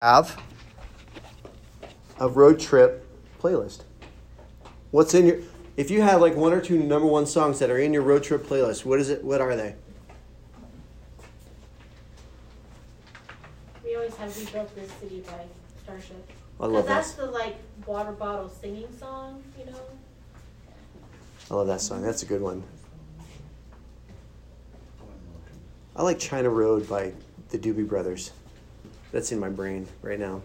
have a road trip playlist. What's in your if you have like one or two number one songs that are in your road trip playlist, what is it? What are they? We always have "We Built This City" by Starship. I love that. that's the like water bottle singing song, you know. I love that song. That's a good one. I like China Grove by the Doobie Brothers. That's in my brain right now.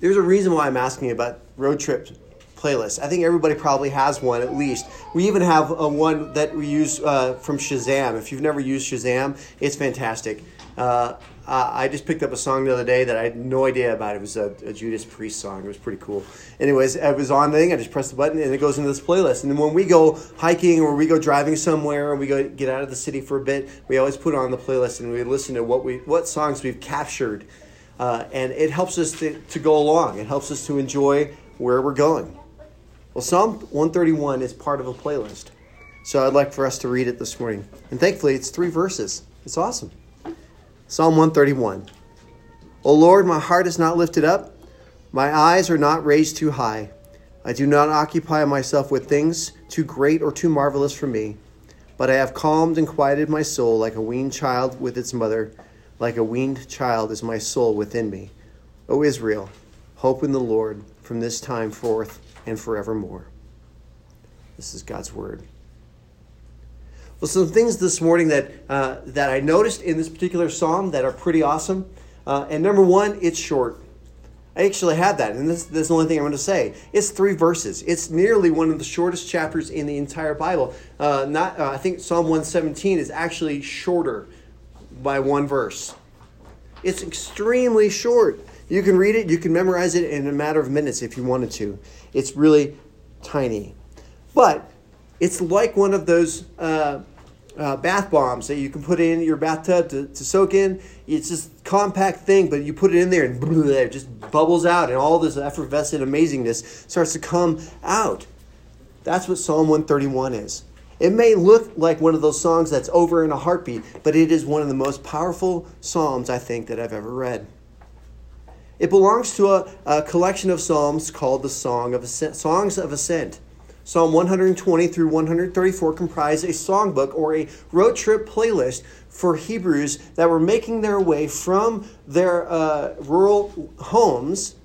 There's a reason why I'm asking about road trip playlists. I think everybody probably has one at least. We even have a one that we use uh, from Shazam. If you've never used Shazam, it's fantastic. Uh, I just picked up a song the other day that I had no idea about. It was a, a, Judas Priest song. It was pretty cool. Anyways, it was on thing. I just pressed the button and it goes into this playlist. And then when we go hiking or we go driving somewhere and we go get out of the city for a bit, we always put on the playlist and we listen to what we what songs we've captured. Uh, and it helps us to, to go along. It helps us to enjoy where we're going. Well, Psalm 131 is part of a playlist. So I'd like for us to read it this morning. And thankfully, it's three verses. It's awesome. Psalm 131. O Lord, my heart is not lifted up, my eyes are not raised too high. I do not occupy myself with things too great or too marvelous for me, but I have calmed and quieted my soul like a weaned child with its mother. Like a weaned child is my soul within me. O Israel, hope in the Lord from this time forth and forevermore. This is God's word. Well, some things this morning that, uh, that I noticed in this particular psalm that are pretty awesome. Uh, and number one, it's short. I actually had that, and this, this is the only thing I'm going to say. It's three verses. It's nearly one of the shortest chapters in the entire Bible. Uh, not, uh, I think Psalm 117 is actually shorter by one verse. It's extremely short. You can read it, you can memorize it in a matter of minutes if you wanted to. It's really tiny. But it's like one of those uh, uh, bath bombs that you can put in your bathtub to, to soak in. It's just compact thing, but you put it in there and it just bubbles out, and all this effervescent amazingness starts to come out. That's what Psalm 131 is. It may look like one of those songs that's over in a heartbeat, but it is one of the most powerful psalms I think that I've ever read. It belongs to a, a collection of psalms called the Song of Ascent, Songs of Ascent. Psalm 120 through 134 comprise a songbook or a road trip playlist for Hebrews that were making their way from their uh, rural homes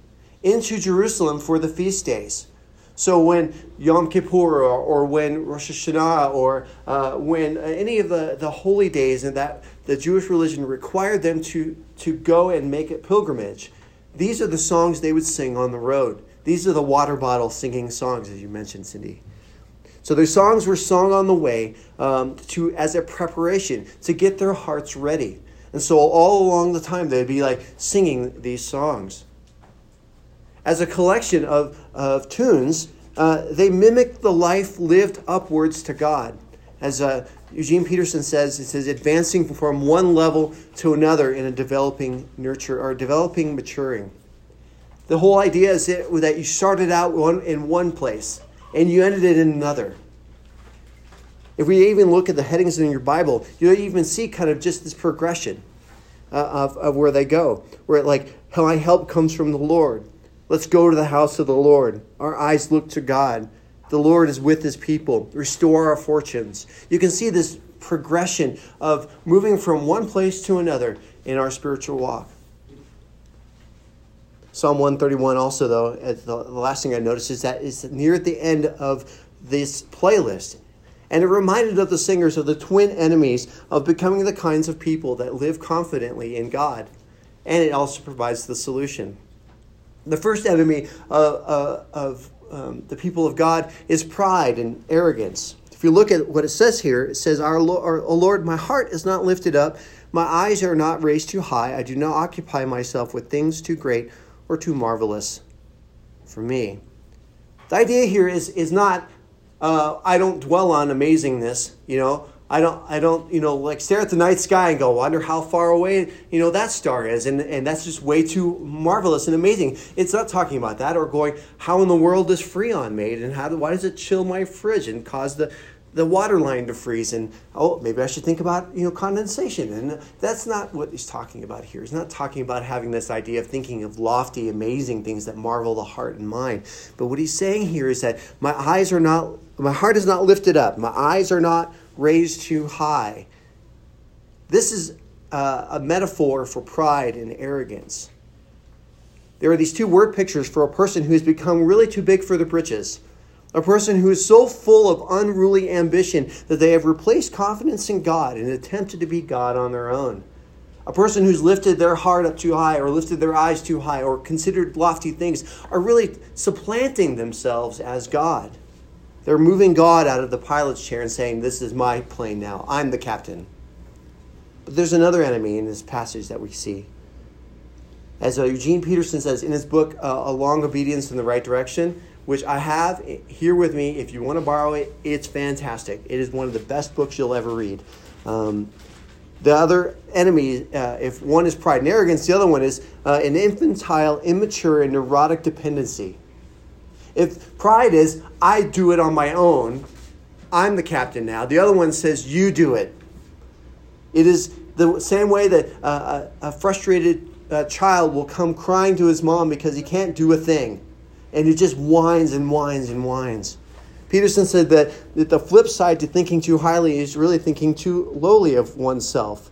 into Jerusalem for the feast days. So when Yom Kippur or, or when Rosh Hashanah or uh, when any of the, the holy days and that the Jewish religion required them to, to go and make a pilgrimage, these are the songs they would sing on the road. These are the water bottle singing songs, as you mentioned, Cindy. So their songs were sung on the way um, to as a preparation to get their hearts ready. And so all along the time they'd be like singing these songs. As a collection of, of tunes, uh, they mimic the life lived upwards to God. As uh, Eugene Peterson says, it says advancing from one level to another in a developing nurture or developing maturing. The whole idea is that you started out in one place and you ended it in another. If we even look at the headings in your Bible, you'll even see kind of just this progression uh, of, of where they go. Where, like, my help comes from the Lord. Let's go to the house of the Lord. Our eyes look to God. The Lord is with his people. Restore our fortunes. You can see this progression of moving from one place to another in our spiritual walk. Psalm 131 also, though, the last thing I noticed is that it's near the end of this playlist. And it reminded of the singers of the twin enemies of becoming the kinds of people that live confidently in God. And it also provides the solution. The first enemy uh, uh, of um, the people of God is pride and arrogance. If you look at what it says here, it says, Our Lord, O Lord, my heart is not lifted up, my eyes are not raised too high, I do not occupy myself with things too great or too marvelous for me. The idea here is, is not, uh, I don't dwell on amazingness, you know. I don't, I don't, you know, like stare at the night sky and go, wonder how far away, you know, that star is. And, and that's just way too marvelous and amazing. It's not talking about that or going, how in the world is Freon made and how, why does it chill my fridge and cause the, the water line to freeze and oh maybe i should think about you know condensation. And that's not what he's talking about here. He's not talking about having this idea of thinking of lofty amazing things that marvel the heart and mind. But what he's saying here is that my eyes are not my heart is not lifted up. My eyes are not raised too high. This is uh, a metaphor for pride and arrogance. There are these two word pictures for a person who has become really too big for the britches a person who is so full of unruly ambition that they have replaced confidence in God and attempted to be God on their own. A person who's lifted their heart up too high or lifted their eyes too high or considered lofty things are really supplanting themselves as God. They're moving God out of the pilot's chair and saying, This is my plane now. I'm the captain. But there's another enemy in this passage that we see. As uh, Eugene Peterson says in his book, uh, A Long Obedience in the Right Direction, which I have here with me. If you want to borrow it, it's fantastic. It is one of the best books you'll ever read. Um, the other enemy, uh, if one is pride and arrogance, the other one is uh, an infantile, immature, and neurotic dependency. If pride is, I do it on my own, I'm the captain now, the other one says, you do it. It is the same way that uh, a, a, frustrated uh, child will come crying to his mom because he can't do a thing and it just whines and whines and whines. Peterson said that, that the flip side to thinking too highly is really thinking too lowly of oneself.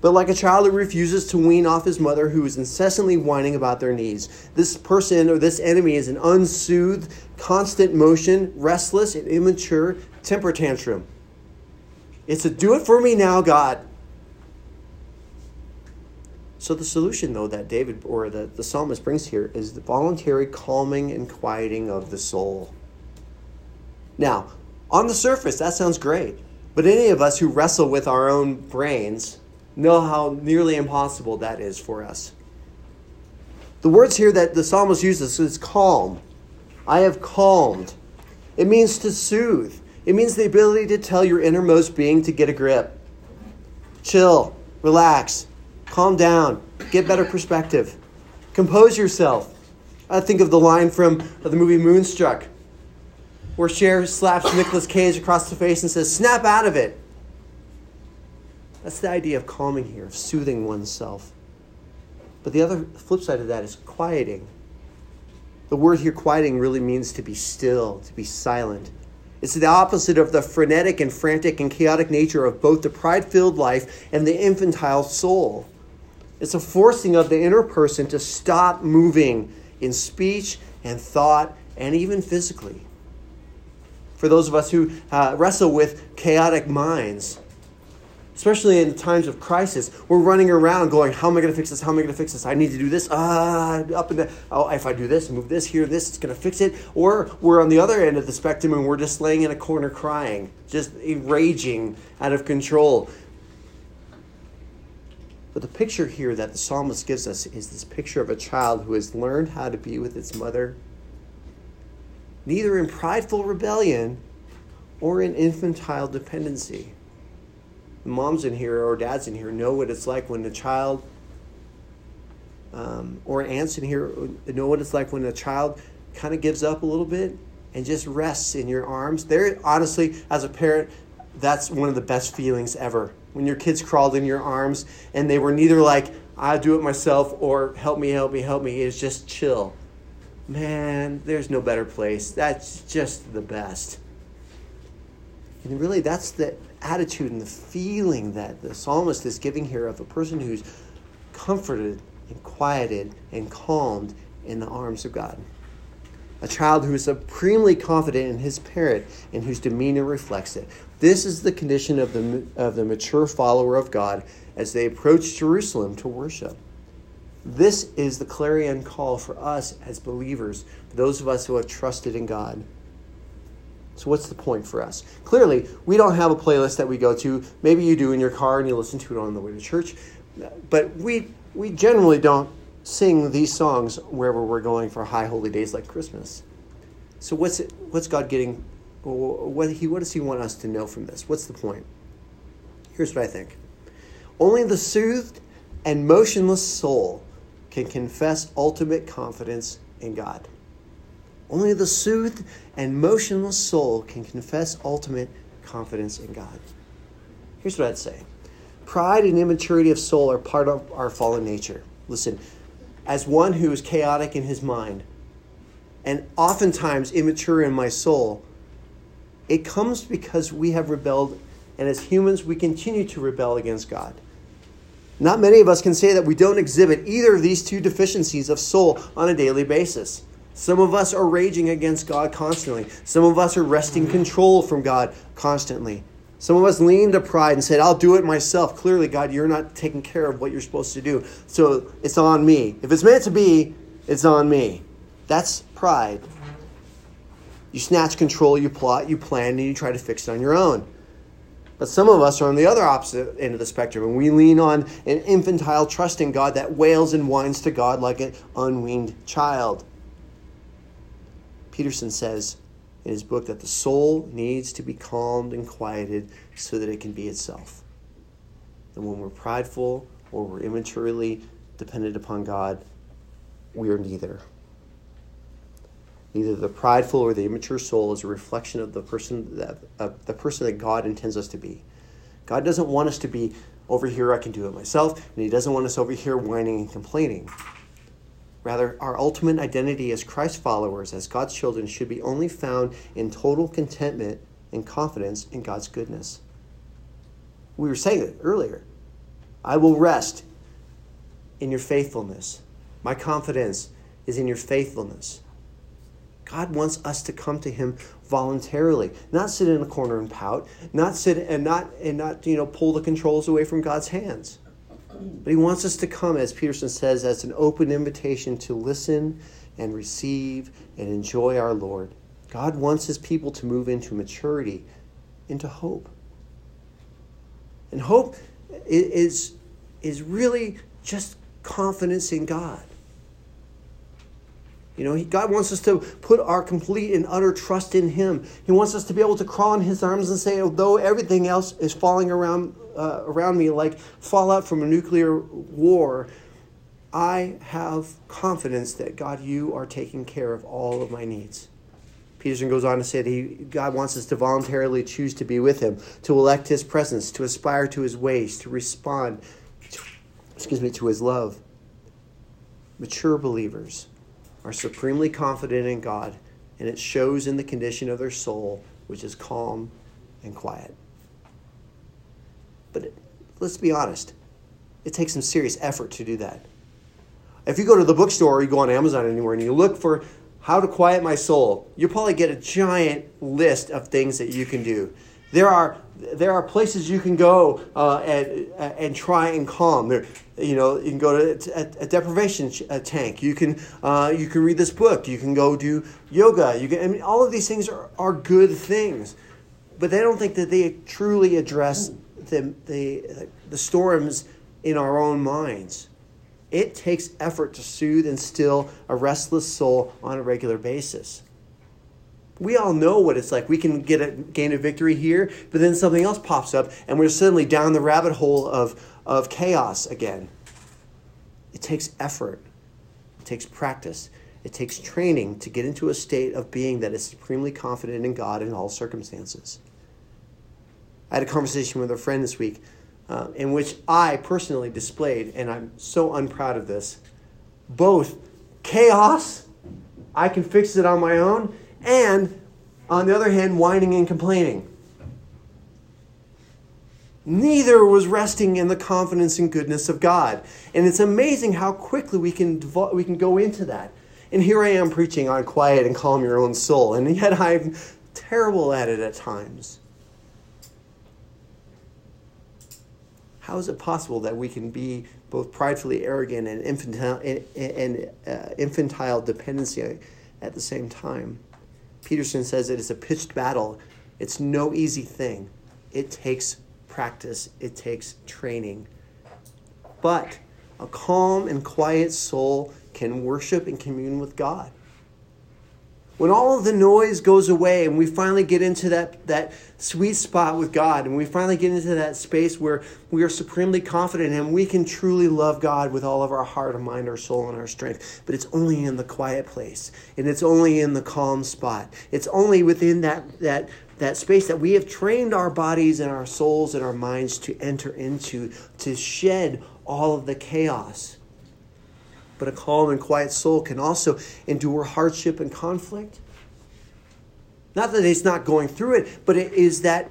But like a child who refuses to wean off his mother who is incessantly whining about their needs, this person or this enemy is an unsoothed, constant motion, restless, and immature temper tantrum. It's a do it for me now, God. So the solution, though, that David or the, the psalmist brings here is the voluntary calming and quieting of the soul. Now, on the surface, that sounds great. But any of us who wrestle with our own brains know how nearly impossible that is for us. The words here that the psalmist uses is calm. I have calmed. It means to soothe. It means the ability to tell your innermost being to get a grip. Chill, relax, Calm down. Get better perspective. Compose yourself. I think of the line from the movie Moonstruck, where Cher slaps Nicolas Cage across the face and says, Snap out of it. That's the idea of calming here, of soothing oneself. But the other flip side of that is quieting. The word here, quieting, really means to be still, to be silent. It's the opposite of the frenetic and frantic and chaotic nature of both the pride filled life and the infantile soul. It's a forcing of the inner person to stop moving in speech and thought and even physically. For those of us who uh, wrestle with chaotic minds, especially in times of crisis, we're running around going, How am I going to fix this? How am I going to fix this? I need to do this. Ah, up and down. Oh, if I do this, move this here, this, it's going to fix it. Or we're on the other end of the spectrum and we're just laying in a corner crying, just raging out of control. But the picture here that the psalmist gives us is this picture of a child who has learned how to be with its mother, neither in prideful rebellion or in infantile dependency. The moms in here or dads in here know what it's like when a child, um, or aunts in here know what it's like when a child kind of gives up a little bit and just rests in your arms. There, honestly, as a parent, that's one of the best feelings ever when your kids crawled in your arms and they were neither like, I'll do it myself or help me, help me, help me. It's just chill. Man, there's no better place. That's just the best. And really, that's the attitude and the feeling that the psalmist is giving here of a person who's comforted and quieted and calmed in the arms of God. A child who is supremely confident in his parent and whose demeanor reflects it. This is the condition of the, of the mature follower of God as they approach Jerusalem to worship. This is the clarion call for us as believers, for those of us who have trusted in God. So, what's the point for us? Clearly, we don't have a playlist that we go to. Maybe you do in your car and you listen to it on the way to church. But we, we generally don't sing these songs wherever we're going for high holy days like Christmas. So, what's, it, what's God getting what, he, what does he want us to know from this? What's the point? Here's what I think only the soothed and motionless soul can confess ultimate confidence in God. Only the soothed and motionless soul can confess ultimate confidence in God. Here's what I'd say pride and immaturity of soul are part of our fallen nature. Listen, as one who is chaotic in his mind and oftentimes immature in my soul, it comes because we have rebelled, and as humans, we continue to rebel against God. Not many of us can say that we don't exhibit either of these two deficiencies of soul on a daily basis. Some of us are raging against God constantly. Some of us are wresting control from God constantly. Some of us leaned to pride and said, I'll do it myself. Clearly, God, you're not taking care of what you're supposed to do. So it's on me. If it's meant to be, it's on me. That's pride. You snatch control, you plot, you plan, and you try to fix it on your own. But some of us are on the other opposite end of the spectrum, and we lean on an infantile trust in God that wails and whines to God like an unweaned child. Peterson says in his book that the soul needs to be calmed and quieted so that it can be itself. And when we're prideful or we're immaturely dependent upon God, we are neither. Neither the prideful or the immature soul is a reflection of the person that uh, the person that God intends us to be. God doesn't want us to be over here. I can do it myself, and He doesn't want us over here whining and complaining. Rather, our ultimate identity as Christ followers, as God's children, should be only found in total contentment and confidence in God's goodness. We were saying it earlier. I will rest in your faithfulness. My confidence is in your faithfulness. God wants us to come to him voluntarily, not sit in a corner and pout, not sit and not and not you know pull the controls away from God's hands. But he wants us to come, as Peterson says, as an open invitation to listen and receive and enjoy our Lord. God wants his people to move into maturity, into hope. And hope is, is really just confidence in God. You know, God wants us to put our complete and utter trust in Him. He wants us to be able to crawl in His arms and say, although everything else is falling around uh, around me like fallout from a nuclear war, I have confidence that God, you are taking care of all of my needs. Peterson goes on to say that he, God wants us to voluntarily choose to be with Him, to elect His presence, to aspire to His ways, to respond, to, excuse me, to His love. Mature believers are supremely confident in God, and it shows in the condition of their soul, which is calm and quiet. But let's be honest, it takes some serious effort to do that. If you go to the bookstore or you go on Amazon anywhere and you look for how to quiet my soul, you'll probably get a giant list of things that you can do. There are there are places you can go uh, and and try and calm. There, you know, you can go to a, a deprivation a tank. You can uh, you can read this book. You can go do yoga. You can. I mean, all of these things are, are good things, but they don't think that they truly address the, the, the storms in our own minds. It takes effort to soothe and still a restless soul on a regular basis. We all know what it's like. We can get a, gain a victory here, but then something else pops up, and we're suddenly down the rabbit hole of, of chaos again. It takes effort, it takes practice, it takes training to get into a state of being that is supremely confident in God in all circumstances. I had a conversation with a friend this week uh, in which I personally displayed, and I'm so unproud of this, both chaos, I can fix it on my own, and on the other hand, whining and complaining. Neither was resting in the confidence and goodness of God. And it's amazing how quickly we can, we can go into that. And here I am preaching on quiet and calm your own soul, and yet I'm terrible at it at times. how is it possible that we can be both pridefully arrogant and infantile, and, uh, infantile dependency at the same time? Peterson says it is a pitched battle. It's no easy thing. It takes practice, it takes training. But a calm and quiet soul can worship and commune with God. When all of the noise goes away and we finally get into that, that sweet spot with God and we finally get into that space where we are supremely confident and we can truly love God with all of our heart, our mind, our soul, and our strength. But it's only in the quiet place and it's only in the calm spot. It's only within that, that, that space that we have trained our bodies and our souls and our minds to enter into, to shed all of the chaos but a calm and quiet soul can also endure hardship and conflict. Not that it's not going through it, but it is that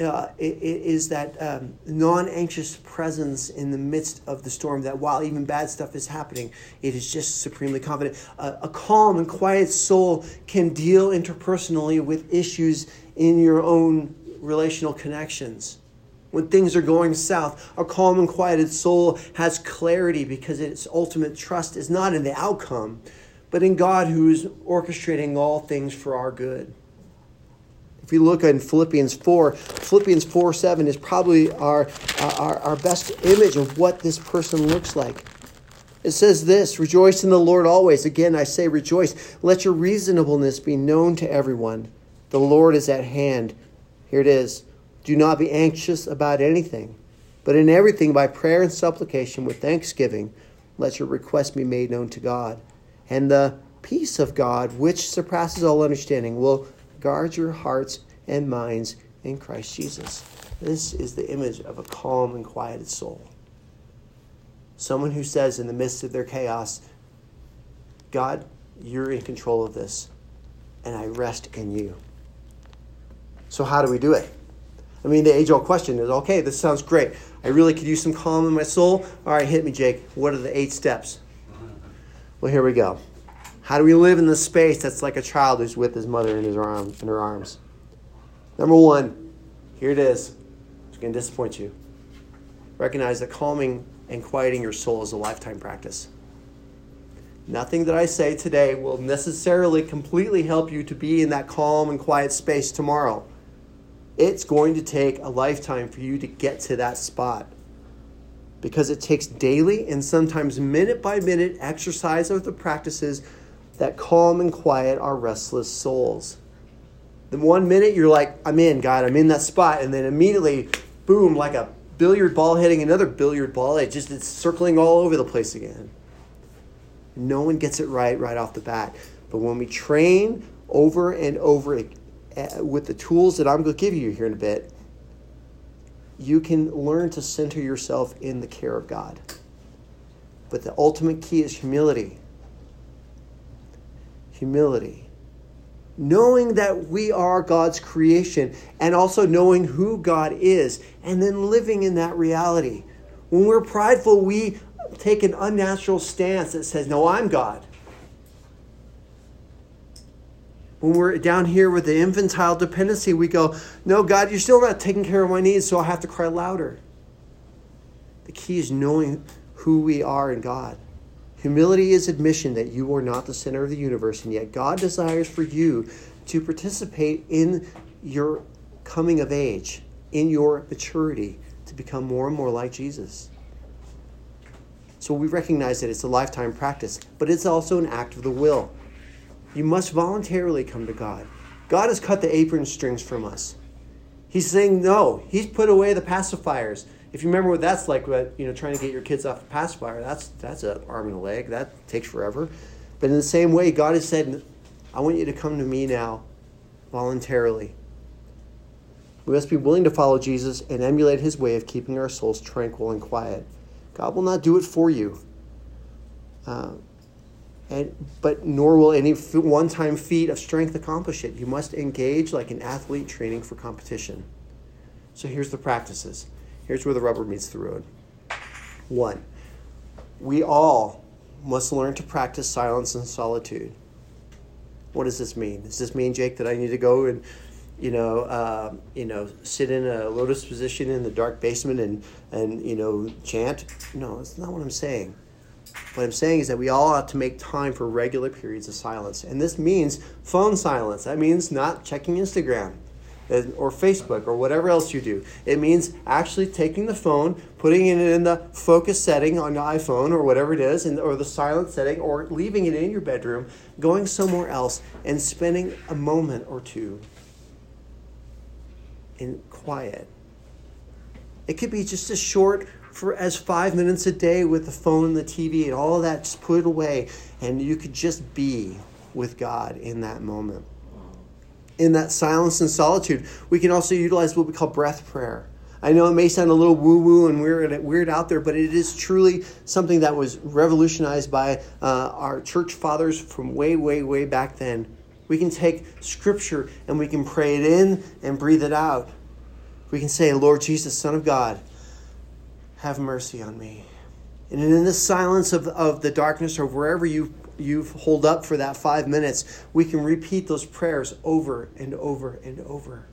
uh, it, it is that um, non-anxious presence in the midst of the storm. That while even bad stuff is happening, it is just supremely confident. Uh, a calm and quiet soul can deal interpersonally with issues in your own relational connections when things are going south. A calm and quieted soul has clarity because its ultimate trust is not in the outcome, but in God who is orchestrating all things for our good. If we look in Philippians 4, Philippians 4 7 is probably our, our, our best image of what this person looks like. It says this Rejoice in the Lord always. Again, I say rejoice. Let your reasonableness be known to everyone. The Lord is at hand. Here it is. Do not be anxious about anything, but in everything by prayer and supplication with thanksgiving, let your requests be made known to God. And the peace of God, which surpasses all understanding, will guard your hearts and minds in Christ Jesus. This is the image of a calm and quieted soul. Someone who says in the midst of their chaos, God, you're in control of this, and I rest in you. So, how do we do it? I mean, the age old question is okay, this sounds great. I really could use some calm in my soul. All right, hit me, Jake. What are the eight steps? Well, here we go. How do we live in the space that's like a child who's with his mother in, his arm, in her arms? Number one, here it is. It's going to disappoint you. Recognize that calming and quieting your soul is a lifetime practice. Nothing that I say today will necessarily completely help you to be in that calm and quiet space tomorrow. It's going to take a lifetime for you to get to that spot because it takes daily and sometimes minute by minute exercise of the practices that calm and quiet our restless souls. Then one minute you're like, I'm in, God, I'm in that spot, and then immediately, boom, like a billiard ball hitting another billiard ball, it just it's circling all over the place again. No one gets it right right off the bat. But when we train over and over Uh, with the tools that I'm going to give you here in a bit, you can learn to center yourself in the care of God. But the ultimate key is humility. Humility. Knowing that we are God's creation and also knowing who God is and then living in that reality. When we're prideful, we take an unnatural stance that says, No, I'm God when we're down here with the infantile dependency, we go, No, God, you're still not taking care of my needs, so I have to cry louder. The key is knowing who we are in God. Humility is admission that you are not the center of the universe, and yet God desires for you to participate in your coming of age, in your maturity, to become more and more like Jesus. So we recognize that it's a lifetime practice, but it's also an act of the will. You must voluntarily come to God. God has cut the apron strings from us. He's saying no. He's put away the pacifiers. If you remember what that's like, what you know, trying to get your kids off the pacifier, that's that's an arm and a leg. That takes forever. But in the same way, God has said, "I want you to come to me now, voluntarily." We must be willing to follow Jesus and emulate His way of keeping our souls tranquil and quiet. God will not do it for you. Uh, and, but nor will any one time feat of strength accomplish it. You must engage like an athlete training for competition. So here's the practices. Here's where the rubber meets the road. One, we all must learn to practice silence and solitude. What does this mean? Does this mean, Jake, that I need to go and, you know, uh, you know, sit in a lotus position in the dark basement and and you know chant? No, that's not what I'm saying. What I'm saying is that we all ought to make time for regular periods of silence. And this means phone silence. That means not checking Instagram. Uh, or Facebook or whatever else you do. It means actually taking the phone, putting it in the focus setting on your iPhone or whatever it is, and, or the silent setting, or leaving it in your bedroom, going somewhere else, and spending a moment or two in quiet. It could be just a short for as five minutes a day with the phone and the TV and all that, just put it away, and you could just be with God in that moment. In that silence and solitude, we can also utilize what we call breath prayer. I know it may sound a little woo woo and weird, weird out there, but it is truly something that was revolutionized by uh, our church fathers from way, way, way back then. We can take scripture and we can pray it in and breathe it out. We can say, Lord Jesus, Son of God, have mercy on me. And in the silence of, of the darkness or wherever you you hold up for that five minutes, we can repeat those prayers over and over and over.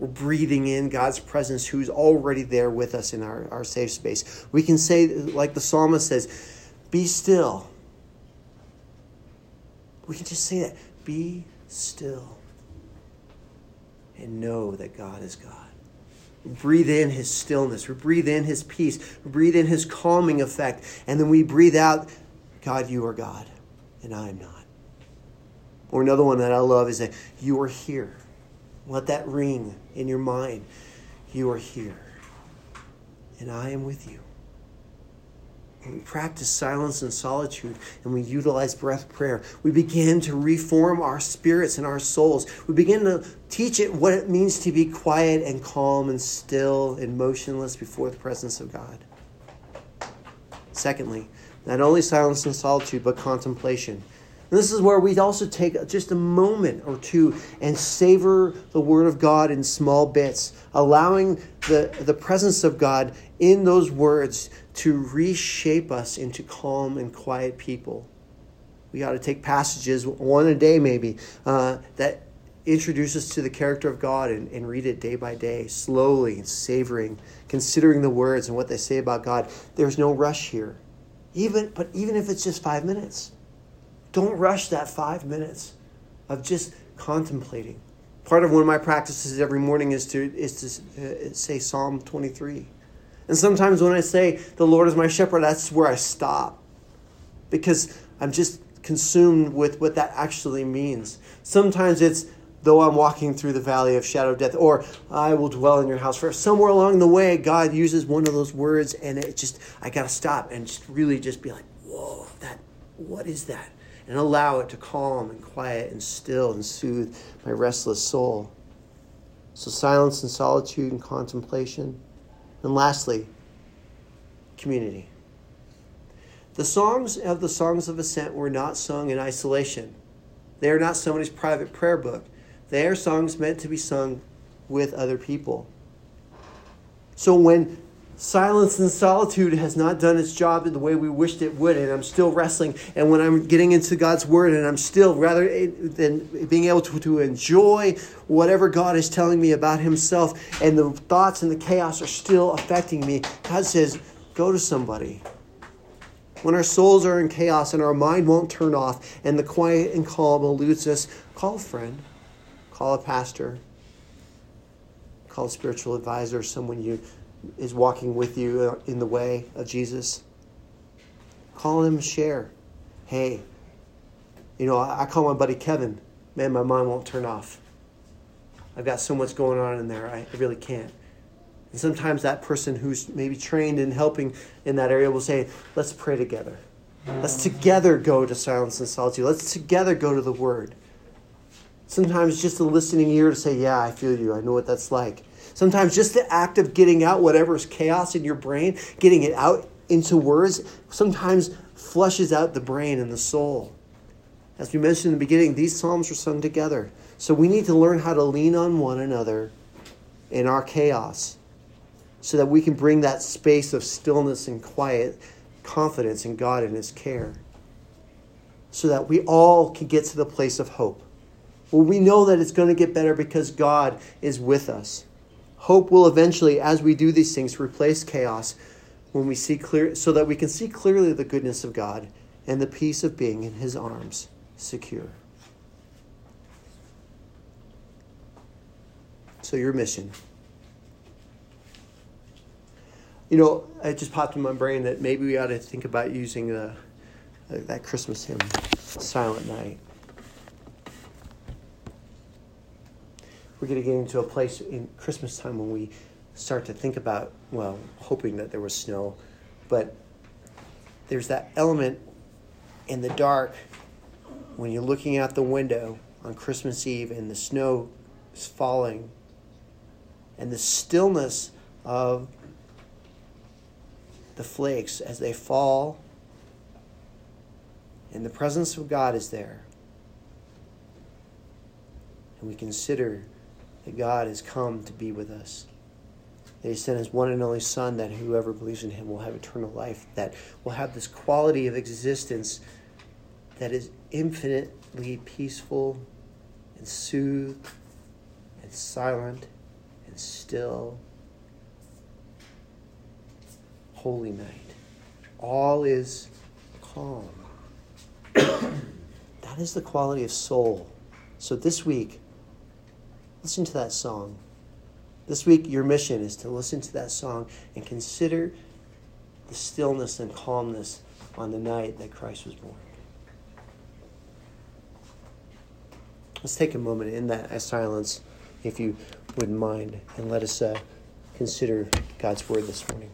We're breathing in God's presence, who's already there with us in our, our safe space. We can say, like the psalmist says, Be still. We can just say that. Be still. And know that God is God breathe in his stillness, we breathe in his peace, we breathe in his calming effect, and then we breathe out, God, you are God, and I am not. Or another one that I love is that you are here. Let that ring in your mind. You are here, and I am with you we practice silence and solitude and we utilize breath prayer, we begin to reform our spirits and our souls. We begin to teach it what it means to be quiet and calm and still and motionless before the presence of God. Secondly, not only silence and solitude, but contemplation. This is where we also take just a moment or two and savor the Word of God in small bits, allowing the, the presence of God in those words to reshape us into calm and quiet people. We ought to take passages, one a day maybe, uh, that introduce us to the character of God and, and read it day by day, slowly and savoring, considering the words and what they say about God. There's no rush here. Even, but even if it's just five minutes, don't rush that five minutes of just contemplating. Part of one of my practices every morning is to is to uh, say Psalm 23. And sometimes when I say the Lord is my shepherd, that's where I stop because I'm just consumed with what that actually means. Sometimes it's though I'm walking through the valley of shadow of death, or I will dwell in your house forever. Somewhere along the way, God uses one of those words, and it just I gotta stop and just really just be like, whoa, that what is that? And allow it to calm and quiet and still and soothe my restless soul. So silence and solitude and contemplation. And lastly, community. The songs of the Songs of Ascent were not sung in isolation. They are not somebody's private prayer book. They are songs meant to be sung with other people. So when silence and solitude has not done its job in the way we wished it would, and I'm still wrestling. And when I'm getting into God's word, and I'm still rather than being able to, to enjoy whatever God is telling me about Himself, and the thoughts and the chaos are still affecting me, God says, Go to somebody. When our souls are in chaos and our mind won't turn off, and the quiet and calm eludes us, call a friend, call a pastor, call a spiritual advisor, someone you is walking with you uh, in the way of Jesus. Call him, share. Hey, you know, I call my buddy Kevin. Man, my mind won't turn off. I've got so much going on in there, I really can't. And sometimes that person who's maybe trained in helping in that area will say, let's pray together. Let's together go to silence and solitude. Let's together go to the Word. Sometimes just a listening ear to say, yeah, I feel you. I know what that's like. Sometimes just the act of getting out whatever's chaos in your brain, getting it out into words, sometimes flushes out the brain and the soul. As we mentioned in the beginning, these psalms were sung together. So we need to learn how to lean on one another in our chaos so that we can bring that space of stillness and quiet confidence in God and His care. So that we all can get to the place of hope. Well, we know that it's going to get better because God is with us. Hope will eventually, as we do these things, replace chaos when we see clear, so that we can see clearly the goodness of God and the peace of being in His arms, secure. So, your mission. You know, it just popped in my brain that maybe we ought to think about using the, that Christmas hymn, Silent Night. We're going to get into a place in Christmas time when we start to think about, well, hoping that there was snow, but there's that element in the dark when you're looking out the window on Christmas Eve and the snow is falling and the stillness of the flakes as they fall and the presence of God is there. And we consider that God has come to be with us. That He sent His one and only Son, that whoever believes in Him will have eternal life, that will have this quality of existence that is infinitely peaceful and soothed and silent and still. Holy night. All is calm. that is the quality of soul. So this week, listen to that song. This week, your mission is to listen to that song and consider the stillness and calmness on the night that Christ was born. Let's take a moment in that silence, if you wouldn't mind, and let us uh, consider God's word this morning.